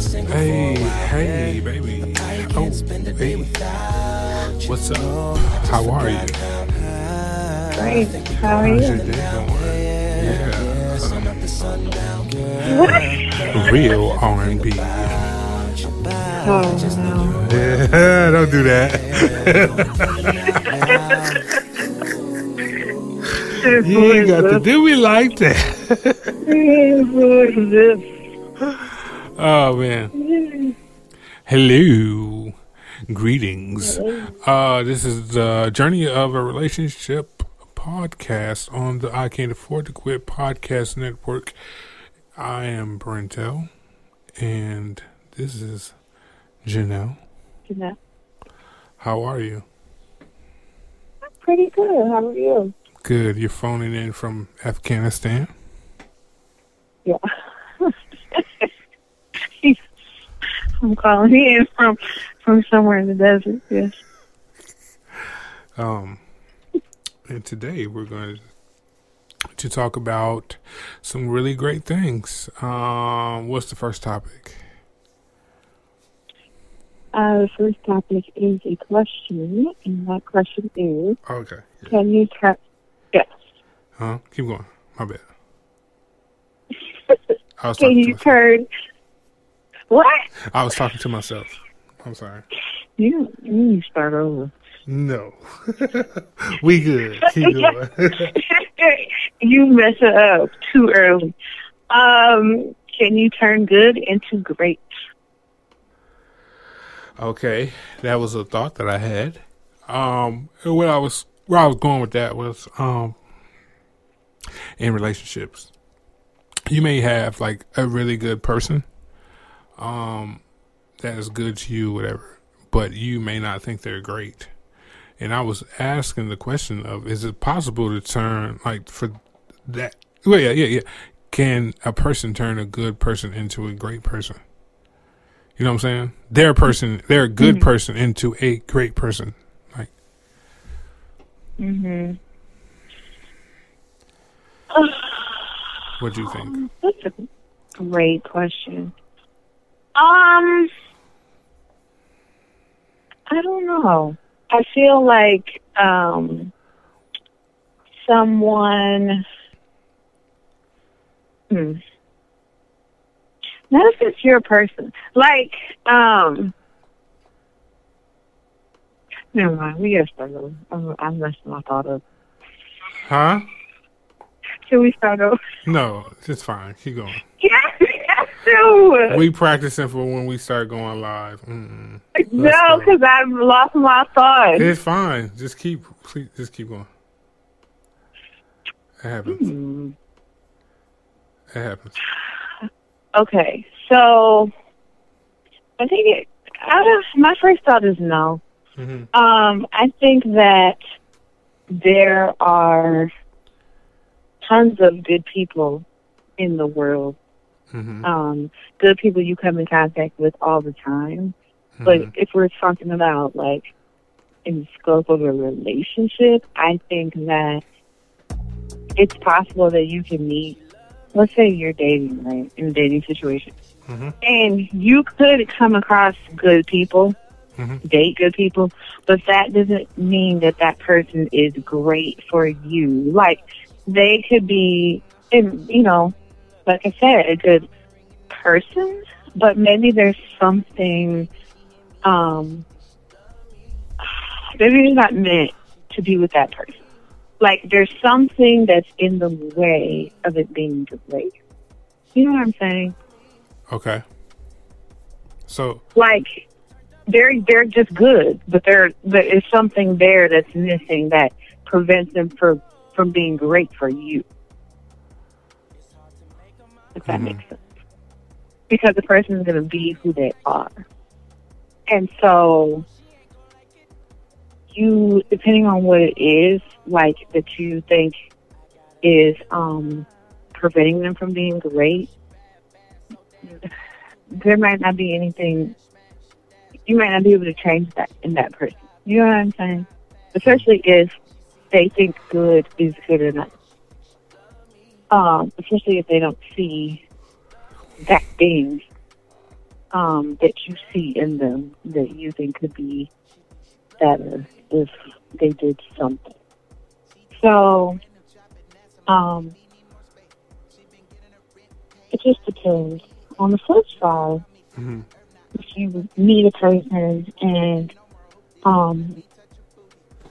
Hey, hey, baby. Oh, hey. What's up? How are you? Great. How are you? Yeah. What? Real R&B. Oh no. Yeah, don't do that. You ain't got to do me like that. Who is this? Oh man. Hello. Greetings. Uh this is the Journey of a Relationship podcast on the I Can't Afford to Quit podcast network. I am Brentel and this is Janelle. Janelle. How are you? I'm pretty good. How are you? Good. You're phoning in from Afghanistan? Yeah. I'm calling in from from somewhere in the desert. Yes. Um, and today we're going to talk about some really great things. Um, what's the first topic? Uh, the first topic is a question, and that question is: Okay. Can you tell? Yes. Huh? Keep going. My bad. I was Can you myself. What? I was talking to myself. I'm sorry. You you need to start over. No. we good. Keep going. you mess it up too early. Um, can you turn good into great? Okay, that was a thought that I had. Um, and what I was where I was going with that was um, in relationships, you may have like a really good person, um, that is good to you, whatever, but you may not think they're great. And I was asking the question of, is it possible to turn like for that? Well, yeah, yeah, yeah. Can a person turn a good person into a great person? You know what I'm saying? They're a person, they're a good person into a great person. Like, Mm-hmm. what do you think? That's a great question. Um, I don't know. I feel like um, someone. Hmm. Not if it's your person. Like, um. Never mind. We gotta start over. I'm, I'm messing my thought up. Huh? Should we start over? No, it's fine. Keep going. Yes, we. We practicing for when we start going live. Mm-mm. No, because I've lost my thought. It's fine. Just keep, please, just keep going. It happens. Hmm. It happens. Okay, so I think it. I my first thought is no. hmm Um, I think that there are tons of good people in the world. Hmm Um, good people you come in contact with all the time. But if we're talking about like in the scope of a relationship, I think that it's possible that you can meet. Let's say you're dating, right, in a dating situation, Mhm. and you could come across good people, Mhm. date good people, but that doesn't mean that that person is great for you. Like they could be, and you know, like I said, a good person, but maybe there's something um maybe you're not meant to be with that person. Like there's something that's in the way of it being great. You know what I'm saying? Okay. So, Like they're they're just good, but there there is something there that's missing that prevents them from from being great for you. If that Mhm. makes sense. Because the person is going to be who they are. And so you depending on what it is like that you think is um preventing them from being great there might not be anything you might not be able to change that in that person you know what i'm saying especially if they think good is good enough um especially if they don't see that being um, that you see in them that you think could be better if they did something. So, um, it just depends. On the flip side, Mm-hmm. if you meet a person and um,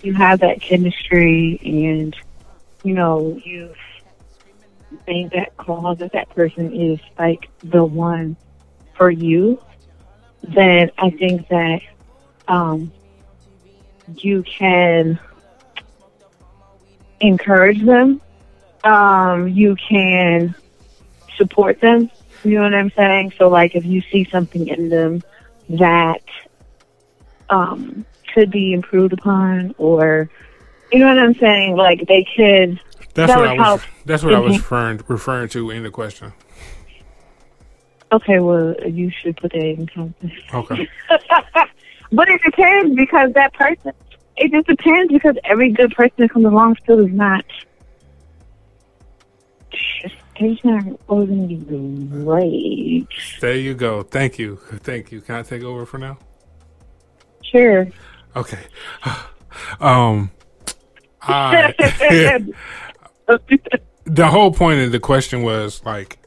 you have that chemistry and you know you've made that call that that person is like the one for you, then I think that um, you can encourage them. Um, you can support them. You know what I'm saying? So, like, if you see something in them that um, could be improved upon, or you know what I'm saying, like they could. That's That what I was. That's what I was referring referring to in the question. Okay, well, you should put that in context. Okay. but it depends because that person. It just depends because every good person that comes along still is not. It's not going to be great. There you go. Thank you. Thank you. Can I take over for now? Sure. Okay. Um. I, the whole point of the question was like,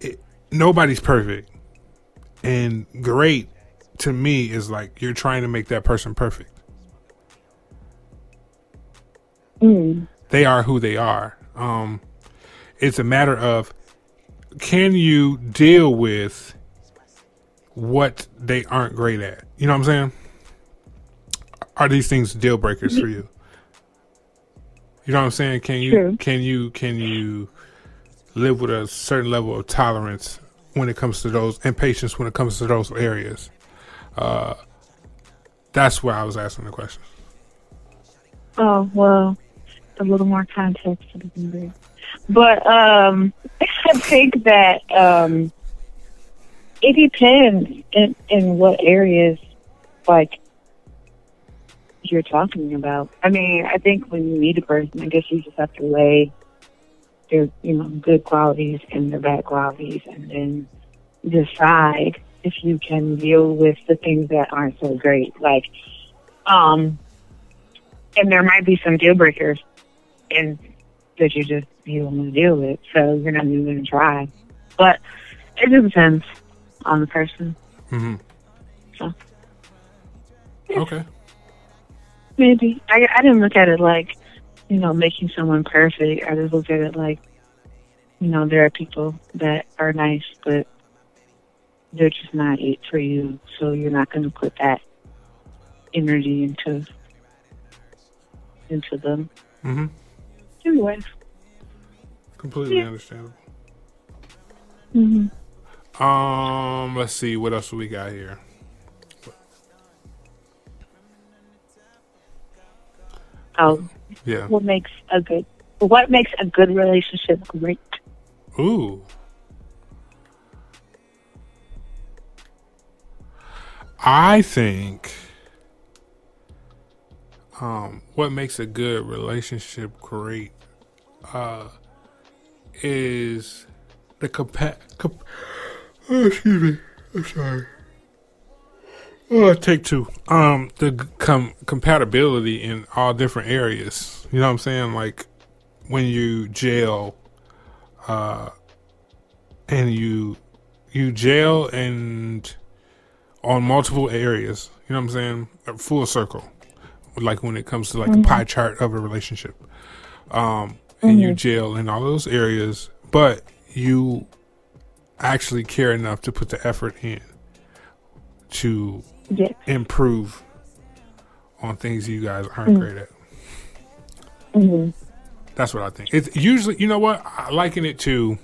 it, nobody's perfect, and great to me is like you're trying to make that person perfect. mm, They are who they are. Um, it's a matter of can you deal with what they aren't great at? You know what I'm saying? Are these things deal breakers for you? You know what I'm saying? Can you True. can you can you live with a certain level of tolerance when it comes to those and patience when it comes to those areas? Uh, that's where I was asking the question. Oh well, a little more context would have been great. But um, I think that um, it depends in in what areas, like you're talking about. I mean, I think when you meet a person, I guess you just have to weigh their you know good qualities and their bad qualities, and then decide if you can deal with the things that aren't so great, like um and there might be some deal breakers and that you just you don't want to deal with, so you're not even going to try. But it just depends on the person. Mm-hmm. So. Okay. Maybe I I didn't look at it like you know making someone perfect. I just looked at it like you know there are people that are nice, but they're just not it for you. So you're not going to put that energy into into them. hmm Anyway. Completely Yeah. understandable. hmm Um, let's see what else we got here. Oh, Yeah. what makes a good what makes a good relationship great? Ooh. I think um, what makes a good relationship great uh, is the compa- comp- oh, excuse me. I'm sorry. Oh, take two. Um, the com- compatibility in all different areas. You know what I'm saying? Like when you jail, uh, and you you jail and on multiple areas. You know what I'm saying? Full circle. Like when it comes to like the pie chart of a relationship. Um, and you jail in all those areas, but you actually care enough to put the effort in to Yes. improve on things you guys aren't great at. hmm That's what I think. It's usually, you know what? I liken it to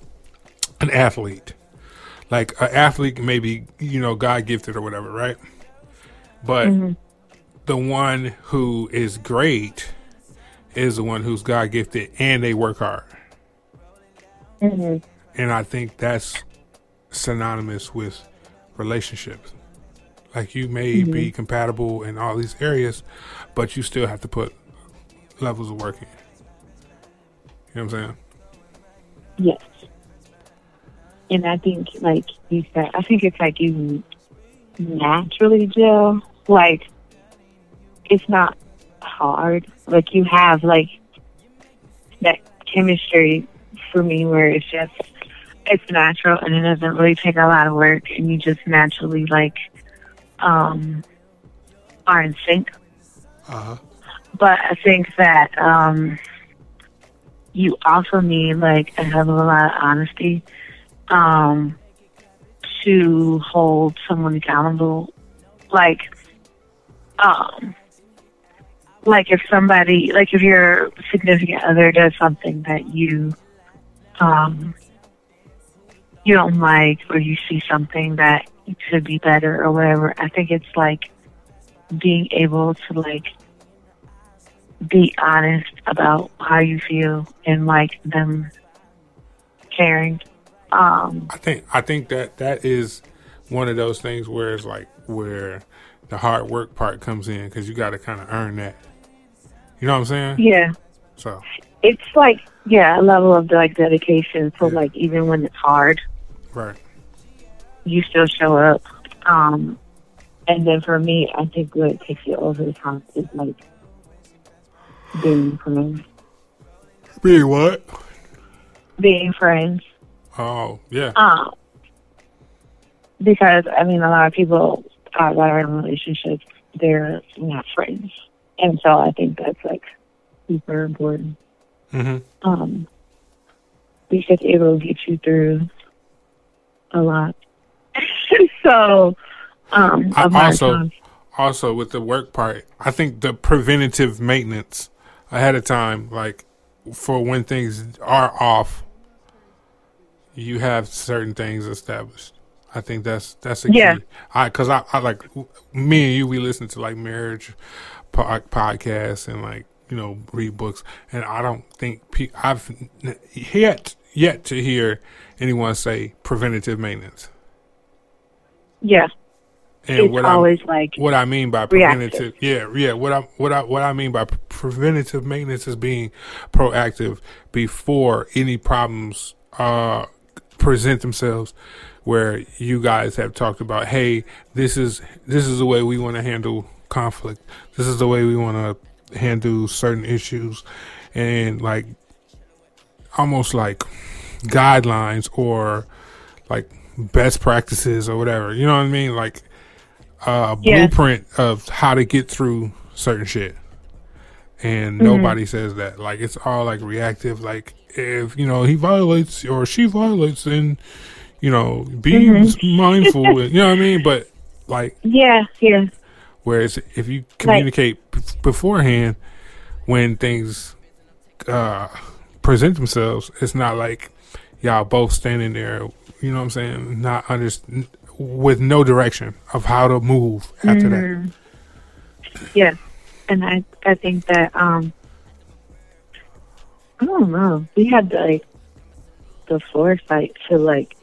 an athlete. Like an athlete, maybe you know, God gifted or whatever, right? But Mhm. the one who is great is the one who's God gifted and they work hard. hmm And I think that's synonymous with relationships. Like you may mm-hmm. be compatible in all these areas, but you still have to put levels of work in. You know what I'm saying? Yes. and I think like you said, I think it's like you naturally gel. Like it's not hard. Like you have like that chemistry for me where it's just it's natural and it doesn't really take a lot of work and you just naturally like um are in sync. Uh-huh. But I think that um you also need like a hell of a lot of honesty um to hold someone accountable. Like um like if somebody like if your significant other does something that you um you don't like or you see something that could be better or whatever i think it's like being able to like be honest about how you feel and like them caring um I think I think that that is one of those things where it's like where the hard work part comes in because you got to kind of earn that. You know what I'm saying? yeah So it's like yeah a level of like dedication so Yeah. like even when it's hard right. You still show up. Um, and then for me, I think what takes you over the top is like being friends. Be what? Being friends. Oh yeah. Um, because I mean, a lot of people uh, that are in relationships, they're not friends, and so I think that's like super important. hmm Um, because it will get you through a lot. So, um, also- also with the work part, I think the preventative maintenance ahead of time, like for when things are off, you have certain things established. I think that's that's a Yeah. key. I because I, I like me and you. We listen to like marriage po- podcasts and like you know read books, and I don't think pe- I've yet yet to hear anyone say preventative maintenance. Yeah, And it's what always like what I mean by Reactive. preventative, yeah, yeah. What I what I what I mean by preventative maintenance is being proactive before any problems uh present themselves. Where you guys have talked about, hey, this is this is the way we want to handle conflict. This is the way we want to handle certain issues, and like almost like guidelines or like best practices or whatever. You know what I mean? Like a Yeah. blueprint of how to get through certain shit. And Mm-hmm. nobody says that. Like it's all like reactive. Like if you know he violates or she violates, then you know be Mm-hmm. mindful. you know what I mean? But like yeah, yeah, Whereas if you communicate b- beforehand when things uh, present themselves, it's not like y'all both standing there, you know what I'm saying, not under, with no direction of how to move after that. Mhm. yeah. And I, I think that um, I don't know. We had like the foresight to like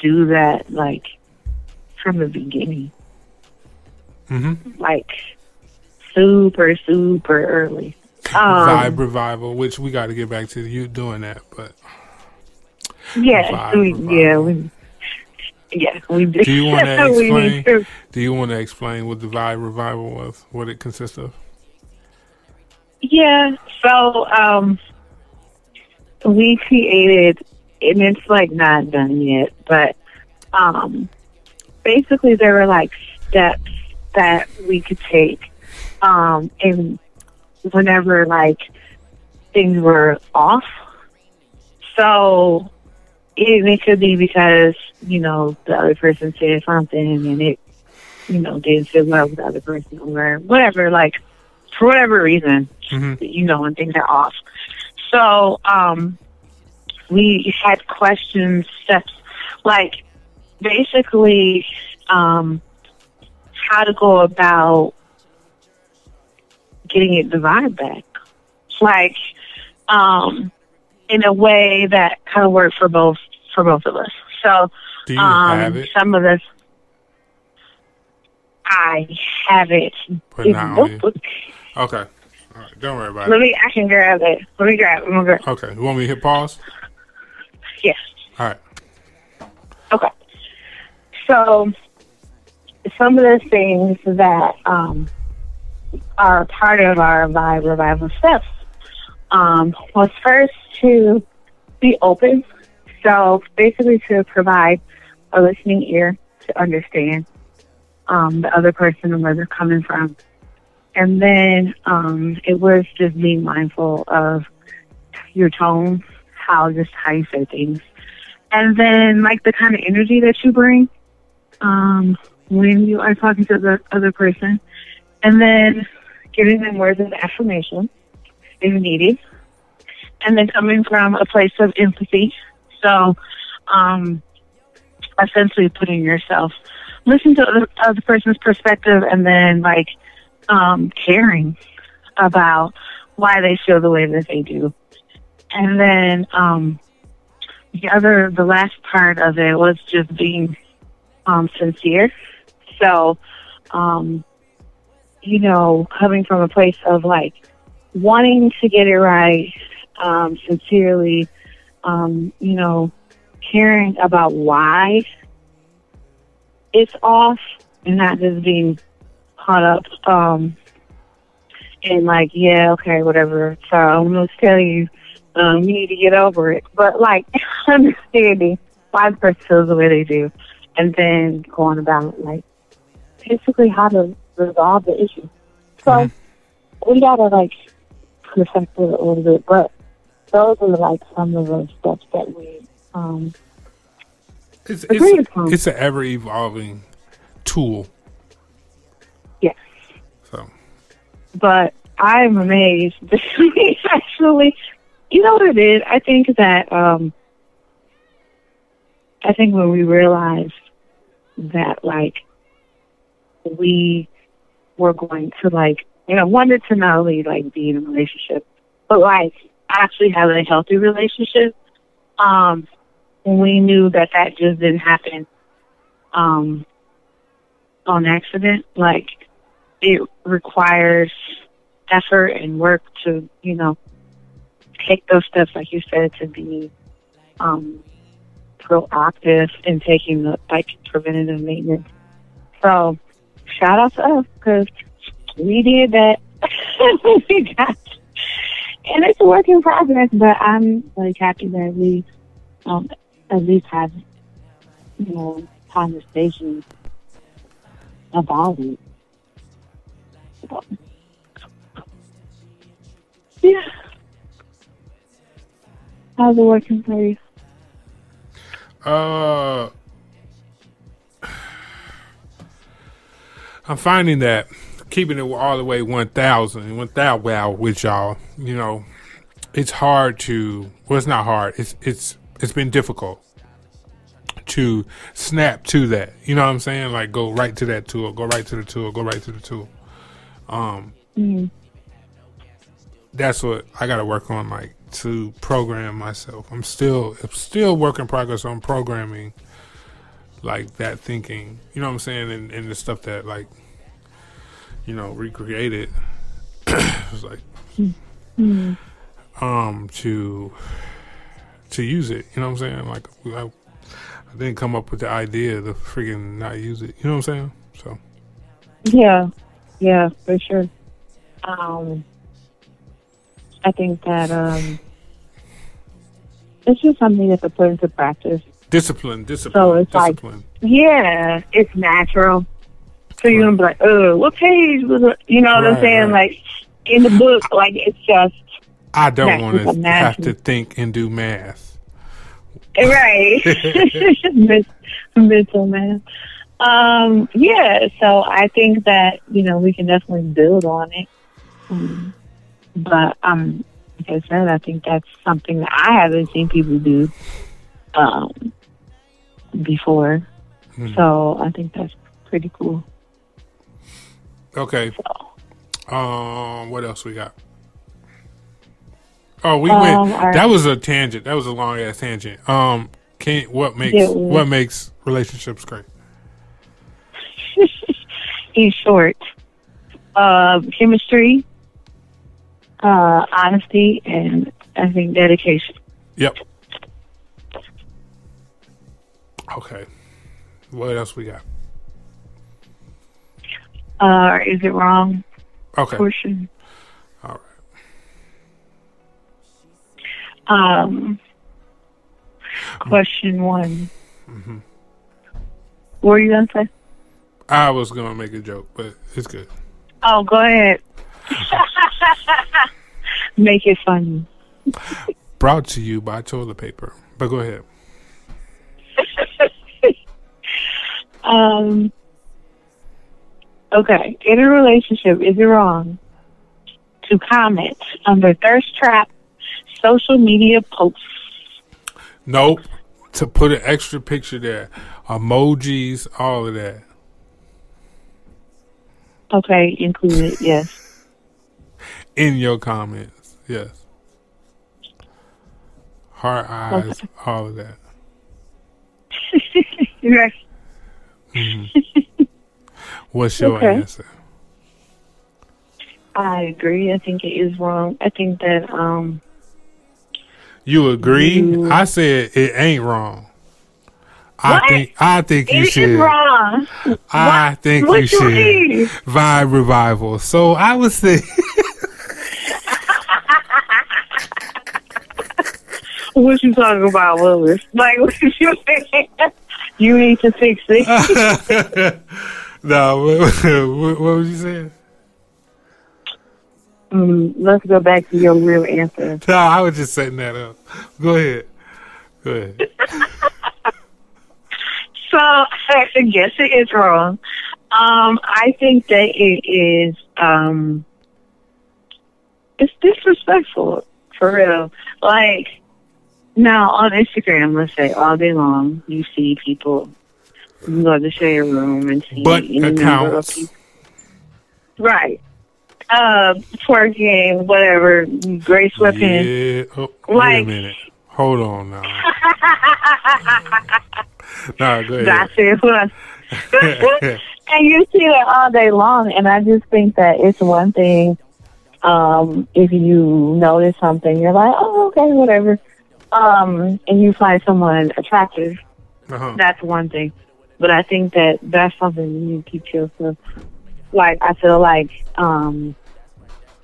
do that like from the beginning, hmm like super super early. Um, Vibe revival, which we got to get back to you doing that, but Yeah, we, yeah, we, yeah, we do. Do you explain? to- do you want to explain what the vibe revival was, what it consists of? Yeah, so um, we created, and it's like not done yet, but um, basically there were like steps that we could take, um, and whenever like things were off. So it, it could be because you know the other person said something and it you know didn't sit well with the other person or whatever. Like for whatever reason, hmm you know, when things are off. So, um, we had questions, steps, like basically, um, how to go about getting it the vibe back. Like, um, in a way that kind of worked for both, for both of us. So, Do you um, have it? some of us, I have it But in not the on notebook. Okay. All right. Don't worry about Let it. me, I can grab it. Let me grab it. Grab Okay. You want me to hit pause? Yes. All right. Okay. So, some of the things that um, are part of our vibe revival steps um, was first to be open. So, basically, to provide a listening ear to understand um, the other person and where they're coming from. And then um, it was just being mindful of your tone, how just how you say things, and then like the kind of energy that you bring um, when you are talking to the other person, and then giving them words of affirmation if needed, and then coming from a place of empathy. So, um, essentially putting yourself, listen to the other person's perspective, and then like um, caring about why they feel the way that they do. And then um, the other, the last part of it was just being um, sincere. So, um, you know, coming from a place of like wanting to get it right, um, sincerely, um, you know, caring about why it's off and not just being caught up um and like, yeah, okay, whatever. So I'm gonna tell you, um, you need to get over it. But like understanding why the person feels the way they do and then going about like basically how to resolve the issue. So mm-hmm. we gotta like perfect it a little bit, but those are like some of the steps that we um it's it's, it's an ever evolving tool. Yes. So. But I'm amazed. actually, you know what it is? I think that um I think when we realized that like we were going to like you know wanted to not only like be in a relationship but like actually have a healthy relationship um we knew that that just didn't happen um, on accident. Like it requires effort and work to, you know, take those steps, like you said, to be um, proactive in taking the like preventative maintenance. So shout out to us because we did that. we got, and it's a work in progress. But I'm like happy that we um, at least have, you know, conversations about it. yeah. How's it working for you? Uh, I'm finding that keeping it all the way 1,000, 1,000 wow with y'all, you know, it's hard to, well, it's not hard. It's, it's, it's been difficult to snap to that. You know what I'm saying? Like go right to that tool, go right to the tool, go right to the tool. Um, mm-hmm. that's what I got to work on, like to program myself. I'm still, I'm still work in progress on programming, like that thinking. You know what I'm saying? And, and the stuff that like, you know, recreated. it was like, mm-hmm. um, to to use it. You know what I'm saying? Like I, I didn't come up with the idea to freaking not use it. You know what I'm saying? So. Yeah, yeah, for sure. Um, I think that um, it's just something that's put into practice. Discipline, discipline. So it's discipline. like, yeah, it's natural. So you're gonna be like, oh, what page was it? You know what right, I'm saying? Right. Like in the book, like it's just I don't want to have to think and do math. Right. Mental math. Um, yeah, so I think that, you know, we can definitely build on it. Um, but um like I said, I think that's something that I haven't seen people do um before. Hmm. So I think that's pretty cool. Okay. Um what else we got? Oh, we um, went. Right. That was a tangent. That was a long ass tangent. Um, can what makes yeah, what makes relationships great? In short, uh, chemistry, uh, honesty, and I think dedication. Yep. Okay. What else we got? Uh, is it wrong? Okay. Portion. All right. Um, question one. Mm-hmm. What were you gonna say? I was gonna make a joke, but it's good. Oh, go ahead. Make it funny. Brought to you by toilet paper. But go ahead. Um. Okay, in a relationship, is it wrong to comment under thirst trap social media posts? Nope. To put an extra picture there, emojis, all of that. Okay, included, yes. In your comments, yes. Heart eyes, Okay. all of that. Yes. Mm-hmm. What's your Okay. answer? I agree. I think it is wrong. I think that um You agree? You- I said it ain't wrong. I What? think I think you it is should. wrong. I think what you you should. mean? Vibe revival. So I would say What you talking about, Willis? Like what you mean? You need to fix it. no. What, what, what was you saying? Mm, let's go back to your real answer. No, I was just setting that up. Go ahead. Go ahead. So I guess it is wrong. Um, I think that it is um it's disrespectful for real. Like now on Instagram, let's say all day long you see people you go to share room and see But any number of accounts. Right. Uh twerking, whatever, gray sweatpants. Yeah. Oh, wait a Like- minute. Hold on now. no, go ahead. That's it. and you see that all day long, and I just think that it's one thing. Um, if you notice something, you're like, oh, okay, whatever. Um, and you find someone attractive, Uh-huh. that's one thing. But I think that that's something you need to keep yourself. Like I feel like um,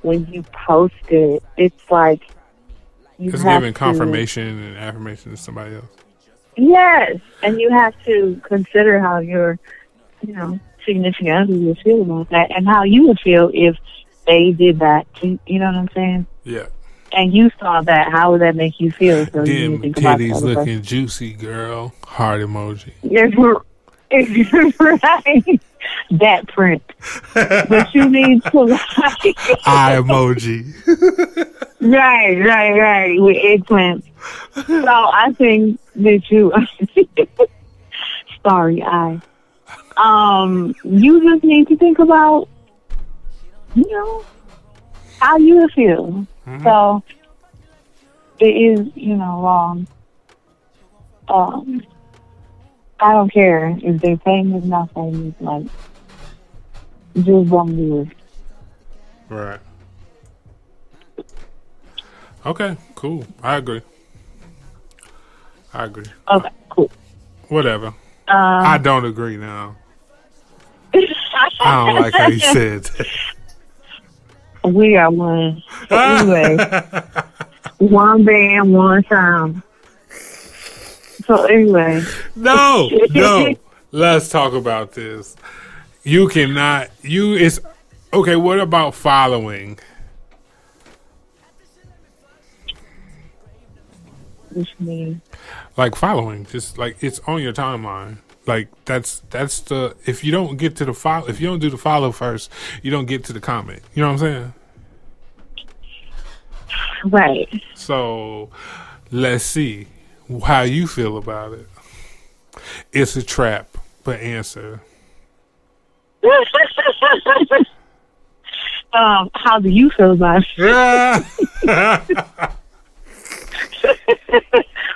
when you post it, it's like you It's giving to- confirmation and affirmation to somebody else. Yes, and you have to consider how your, you know, significant other would feel about that, and how you would feel if they did that. To, you know what I'm saying? Yeah. And you saw that. How would that make you feel? So you need think titties looking juicy, girl. Heart emoji. If you're, if you're right, that print. But you need to like, Eye emoji. right, right, right, with eggplants. So I think that you, sorry, I, um, you just need to think about, you know, how you feel. So it is, you know, wrong. Um, I don't care if they're famous, not famous. Like, just don't do it. Right. Okay, cool. I agree. I agree. Okay, cool. Whatever. Um, I don't agree now. I don't like how you said that. we are one. Anyway, one band, one sound. So anyway, No, no. Let's talk about this. You cannot. You is okay. What about following? Like following, just like it's on your timeline. Like that's that's the if you don't get to the follow if you don't do the follow first, you don't get to the comment. You know what I'm saying? right. So let's see how you feel about it. It's a trap, but answer. um, how do you feel about it?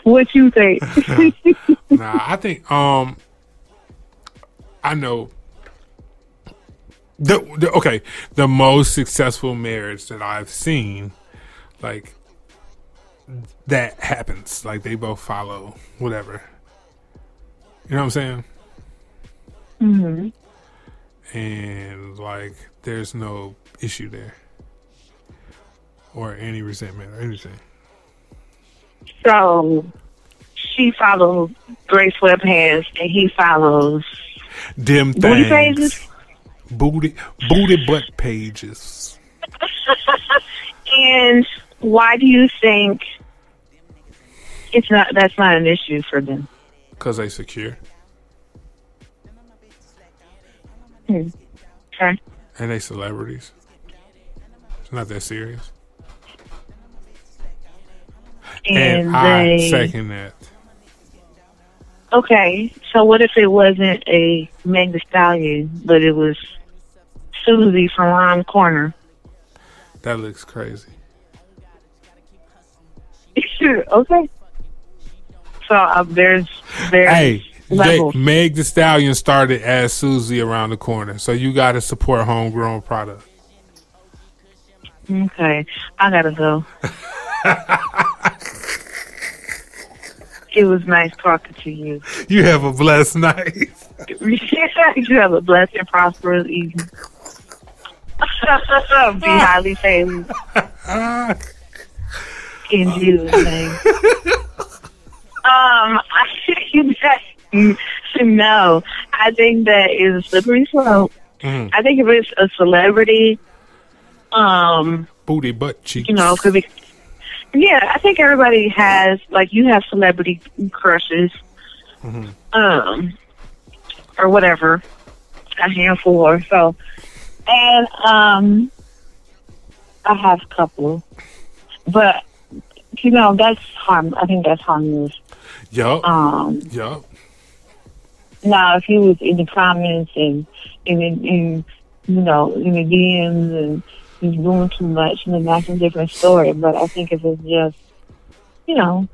What you think? nah, I think um I know the, the okay, the most successful marriage that I've seen like that happens. Like they both follow whatever. You know what I'm saying? Mm-hmm. And like, there's no issue there, or any resentment or anything. So she follows Grace Webb Hands, and he follows Dim booty things, pages. booty, booty butt pages. And why do you think it's not? That's not an issue for them. Cause they secure Hmm. Okay. and they celebrities. It's not that serious. And, And, I second that. okay. So what if it wasn't a Meg Thee Stallion, but it was Susie from around the corner? That looks crazy. okay. So uh, there's there's Hey, they. Meg Thee Stallion started as Susie around the corner, so you got to support homegrown product. Okay, I gotta go. it was nice talking to you. You have a blessed night. you have a blessed and prosperous evening. Be highly favored in Jesus' name. Um, I think that no, I think that is a slippery slope. Mhm. I think if it's a celebrity, um, Booty butt cheeks. you know, could be. Yeah, I think everybody has like you have celebrity crushes, Mhm. um, or whatever, a handful or so, and um, I have a couple, but you know that's harm. I think that's harmless. Yup. Um, yup. now if he was in the comments and and in, in you know in the DMs and he's doing too much, then that's a different story. But I think if it's just you know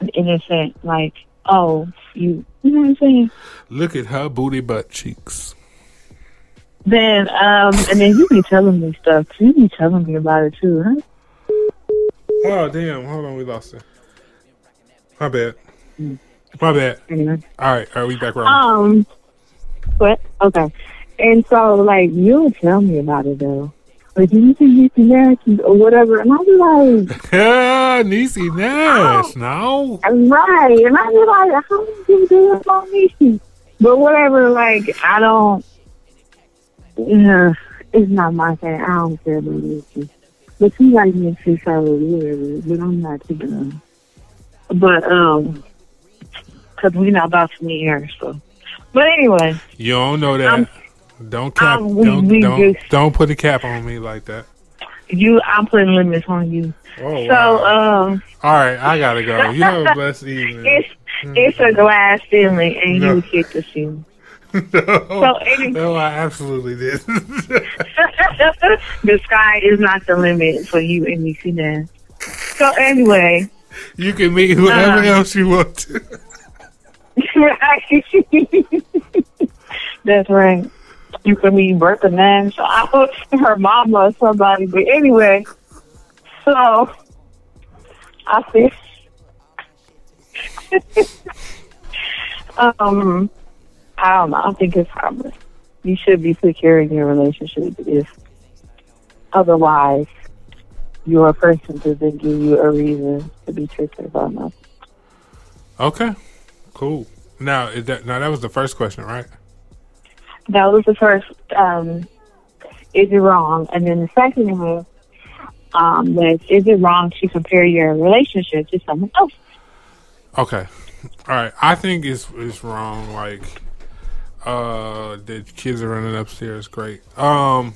an innocent like oh you you know what I'm saying, Look at her booty butt cheeks. then um and then you be telling me stuff. You be telling me about it too, huh? Oh damn! Hold on, we lost it. My bad. My bad. Anyway. All right, all right, we back wrong. Um, but okay, and so like you'll tell me about it though. Like do you see you see that or whatever, and I'll be like. Yeah, Niecy Nash. No. Right, and I be like, how do you do this on me? But whatever, like, I don't, yeah, it's not my thing. I don't care about this. But you like me to so whatever, but I'm not taking them. But, um, cause we're not about to meet here, so. But anyway, You don't know that. I'm- don't cap. I'm- we- don't we don't, just- don't put a cap on me like that. you, I'm putting limits on you. Oh, So, wow. um, All right, I gotta go. You have a blessed evening. it's, it's a glass ceiling and No. you hit the ceiling. no, So any- no, I absolutely did. the sky is not the limit for you and me now. So anyway, you can meet whoever Uh. else you want to. that's right. You can meet Bertha Nan, so her mama or somebody. But anyway, so I think um I don't know. I think it's harmless. You should be secure in your relationship if otherwise your person doesn't give you a reason to be tricked about nothing. Okay, cool. Now, is that now that was the first question, right? That was the first, um, is it wrong? And then the second one um, was, is it wrong to compare your relationship to someone else? Okay. All right. I think it's it's wrong. Like, uh, the kids are running upstairs. Great. Um,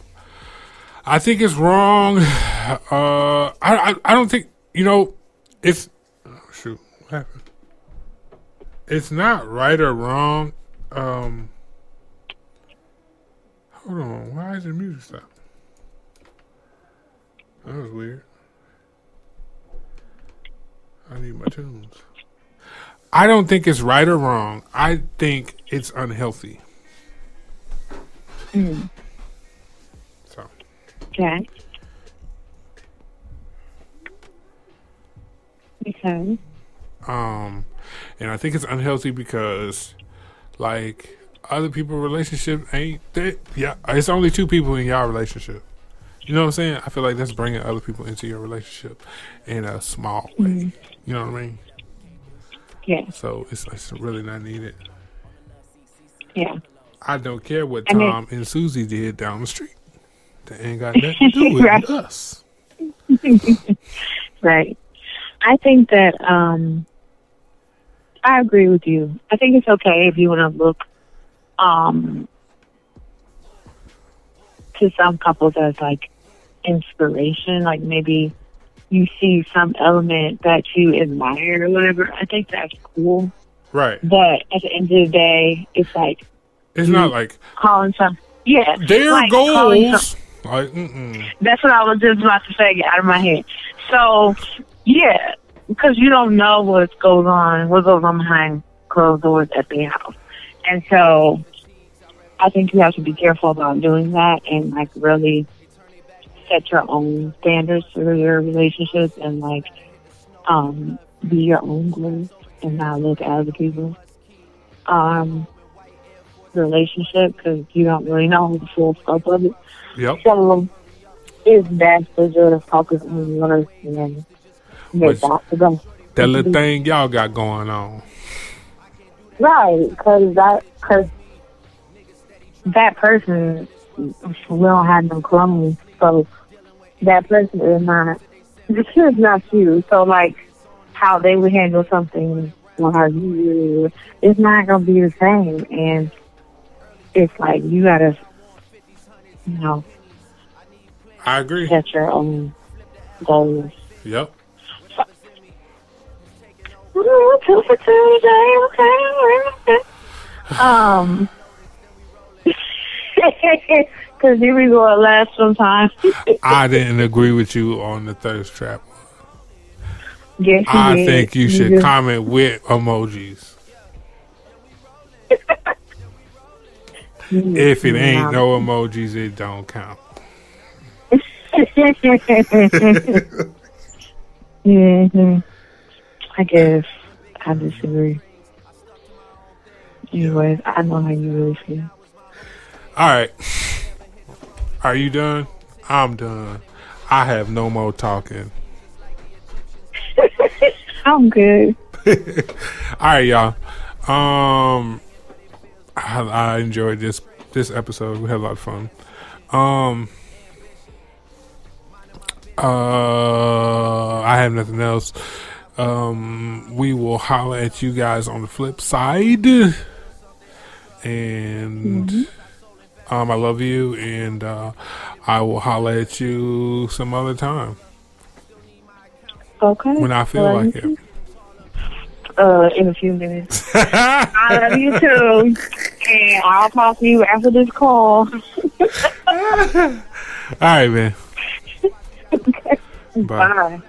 I think it's wrong. Uh, I I, I don't think you know. It's oh, shoot. What happened? It's not right or wrong. Um, hold on. Why is the music stop? That was weird. I need my tunes. I don't think it's right or wrong. I think it's unhealthy. Mm. So Okay. Um and I think it's unhealthy because, like, other people' relationship ain't that. Yeah, it's only two people in y'all relationship. You know what I'm saying? I feel like that's bringing other people into your relationship in a small way. Mhm. You know what I mean? Yeah, So it's, it's really not needed. yeah. I don't care what I mean- Tom and Susie did down the street. That ain't got nothing to do with Right. us. Right. I think that um I agree with you. I think it's okay if you want to look um to some couples as like inspiration, like maybe you see some element that you admire or whatever. I think that's cool. Right. But at the end of the day, it's like It's not like calling some yeah. their like calling some- goals. That's what I was just about to say. Get out of my head. So, yeah, because you don't know what goes on, what goes on behind closed doors at the house, and so I think you have to be careful about doing that and like really set your own standards for your relationships and like um be your own goals and not look at other people. um relationship because you don't really know the full scope of it. Yep. So it's best to just focus on yours and make Which- that to go. That little thing y'all got going on. Right, because that, cause that person, we don't have no clones, so that person is not, the kid's not you. So, like, how they would handle something or how you, it's not going to be the same. And it's like, you got to, you know, I agree. set your own goals. Yep. Ooh, two for Tuesday, okay. Um, because here we go at last sometimes. I didn't agree with you on the thirst trap. Yes, I did. think you should did. comment with emojis. If it ain't no emojis, it don't count. hmm I guess I disagree. Anyways, I know how you really feel. All right. Are you done? I'm done. I have no more talking. I'm good. All right, y'all. Um, I, I enjoyed this this episode. We had a lot of fun. Um, uh, I have nothing else. Um, we will holler at you guys on the flip side. And um, I love you, and uh, I will holler at you some other time Okay. when I feel Love like it. Uh, in a few minutes. I love you too. And I'll talk to you after this call. All right, man. Bye. Bye.